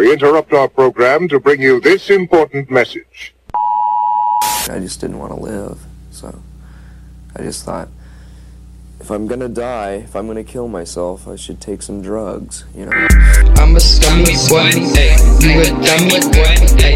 we interrupt our program to bring you this important message. I just didn't want to live, so I just thought, if I'm gonna die, if I'm gonna kill myself, I should take some drugs, you know? I'm a scummy boy, ayy. You a dummy boy, ayy.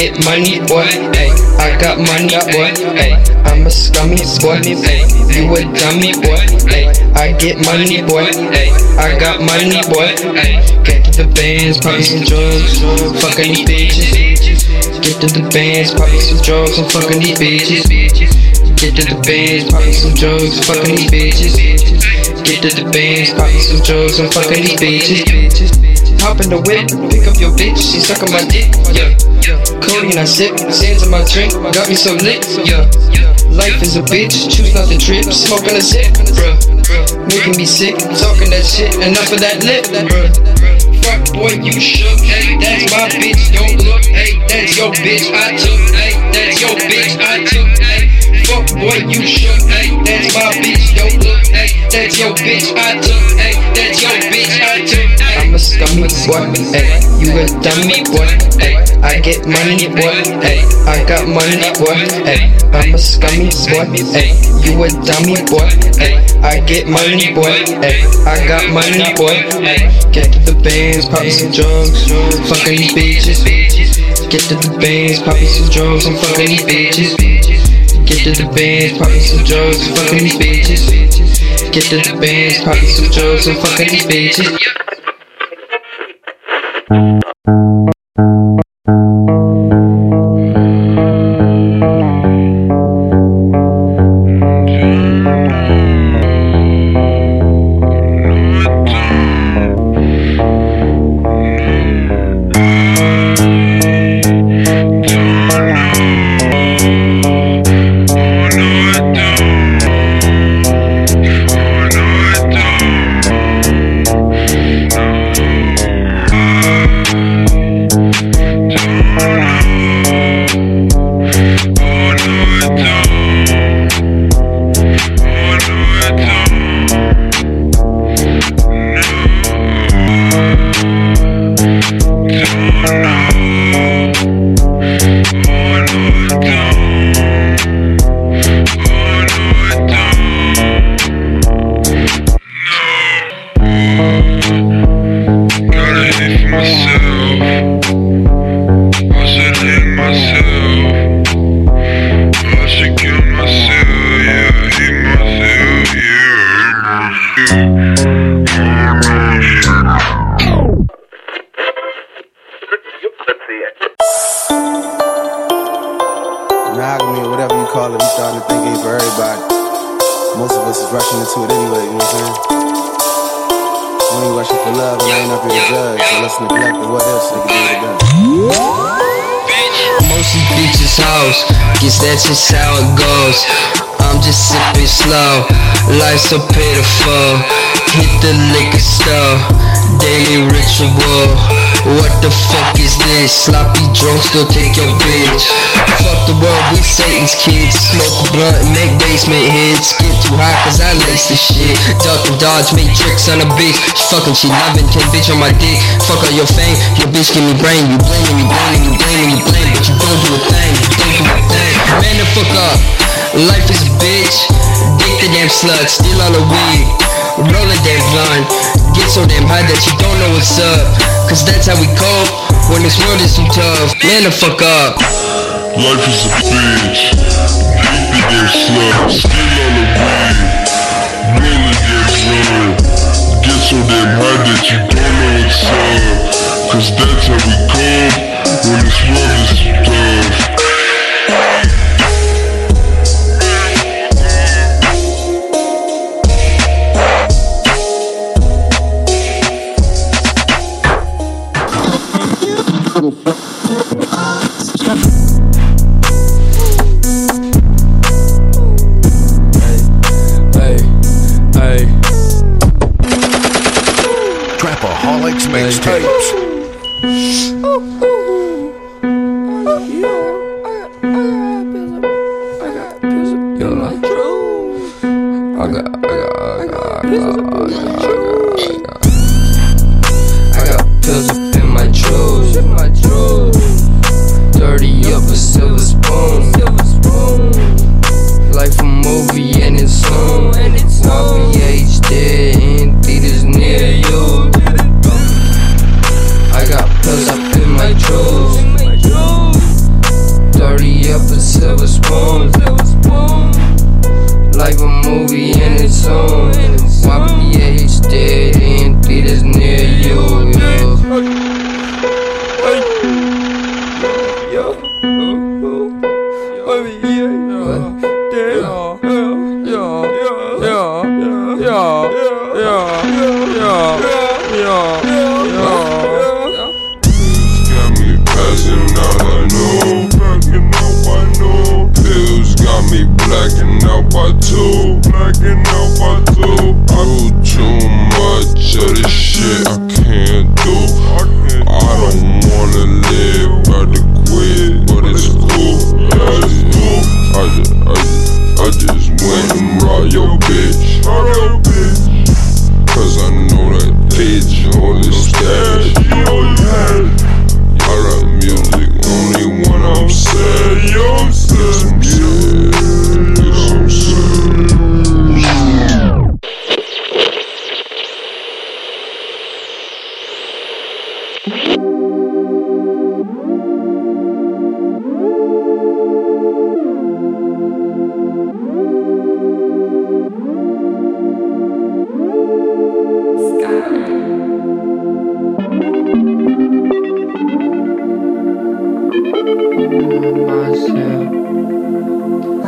Get money, boy, ayy. I got money, boy, ayy. I'm a scummy boy, ayy. You a dummy boy, ayy. I get money, boy, ayy. I got money, boy, ayy. Get to the bands, probably some drugs, fucking these bitches. Get to the bands, probably some drugs, I'm fucking these bitches. Get to the bands, poppin' some drugs, fucking these bitches. Get to the bands, poppin' some drugs, I'm fucking these bitches. Hop in the whip, pick up your bitch, she suckin' my dick, yeah. Codeine I sip, Xans in my drink, got me so lit, yeah. Life is a bitch, choose not to trip, smoking a zip, bruh. Making me sick, talking that shit, enough of that lip, bruh. Fuck boy, you shook, hey, that's my bitch, don't look, hey, that's your bitch, I took, hey, that's your bitch, I took, hey. Fuck boy, you shook, hey, that's my bitch, don't look, hey, that's your bitch, I took, hey, that's your bitch, I I'm scummy boy, hey, you a dummy boy, hey, I get money boy, hey, eh? I got money boy, hey, I'm a scummy boy, hey, you a dummy boy, hey, I get money boy, hey, eh? I got money boy, hey, eh? get to the bands, pop some drugs, fucking these bitches, get to the bands, pop some drugs, I'm fucking these bitches. Get to the bands, poppin' some drugs, and fucking these bitches. Get to the bands, poppin' some drugs, and fucking these bitches. Gotta you call it, we starting to think ain't for everybody. Most of us is rushing into it anyway, you know what I'm saying? We ain't rushing for love and I ain't up here to judge. So let's neglect the what else they can do with that. Most of these bitches hoes, guess that's just how it goes. I'm just sipping slow, life's so pitiful. Hit the liquor store, daily ritual. What the fuck is this? Sloppy drunk, still take your bitch. Fuck the world, we Satan's kids. Smoke a blunt and make basement hits. Get too high cause I lace the shit. Duck and dodge, make tricks on a bitch. She fucking, she loving, can bitch on my dick. Fuck all your fame, your bitch give me brain. You blaming, you blaming, you blaming, you blame, but you don't do a thing. You don't do a thing. Man the fuck up. Life is a bitch. Dick the damn slut, steal all the weed. Roll a damn blunt. Get so damn high that you don't know what's up. Cause that's how we cope when this world is too tough. Man the fuck up. Life is a bitch. Hate the damn slut. Steal on the weed. Roll the damn blunt. Get so damn high that you don't know what's up. Cause that's how we cope when this world is too tough. Mixtapes. Blacking out by two, blacking out by two. I will on the stash. I rap music only when I'm sad.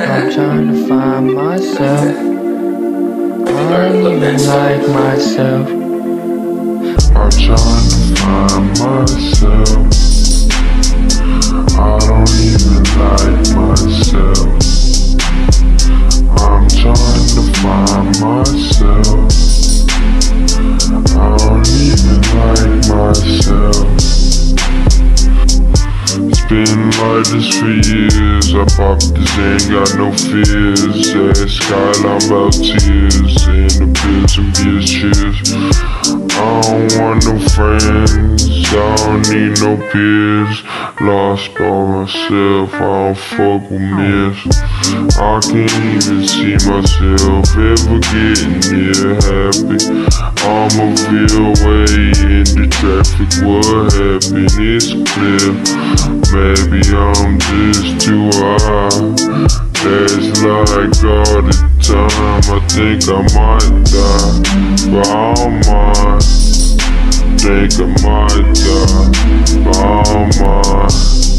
I'm trying to find myself. I don't even like myself. I'm trying to find myself. I don't even like myself. I'm trying to find myself. I don't even like myself. Been like this for years. I popped this ain't got no fears. Yeah, skyline about tears. And the bills and beers cheers. I don't want no friends. I don't need no peers. Lost all myself. I don't fuck with miss. I can't even see myself ever getting near happy. I'ma feel way in the traffic. What happened? is clear. Maybe I'm just too high. That's like all the time. I think I might die, but I might. Think I might die, but I might. It's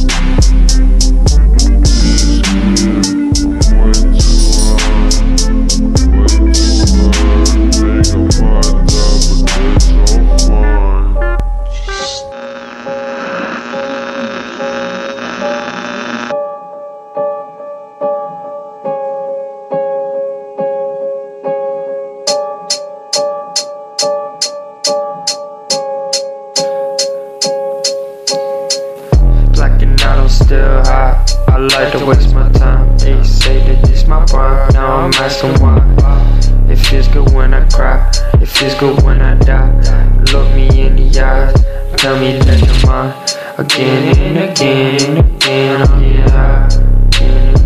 It good when I die. Look me in the eyes. Tell me that you're mine. Again and again and again. I'm getting high.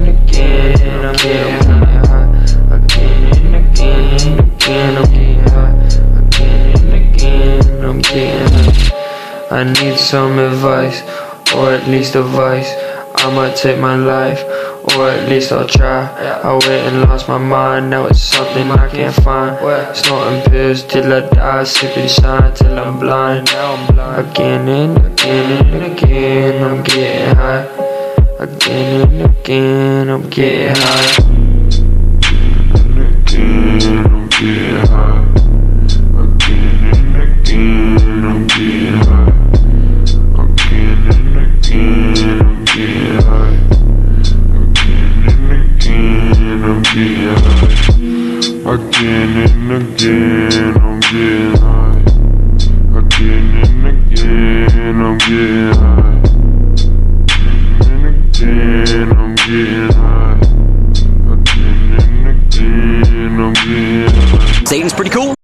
Again and again. I'm getting high. Again and again and again. I'm getting high. Again and again. I'm getting high. I need some advice, or at least advice. I might take my life, or at least I'll try. I went and lost my mind, now it's something I can't find. Snorting pills till I die, sipping shine till I'm blind. Now I'm blind. Again and again and again, I'm getting high. Again and again, I'm getting high. Again and again, I'm getting high. Again and again, I'm getting high. Again and again, I'm getting high. Again and again, I'm getting high. Satan's pretty cool.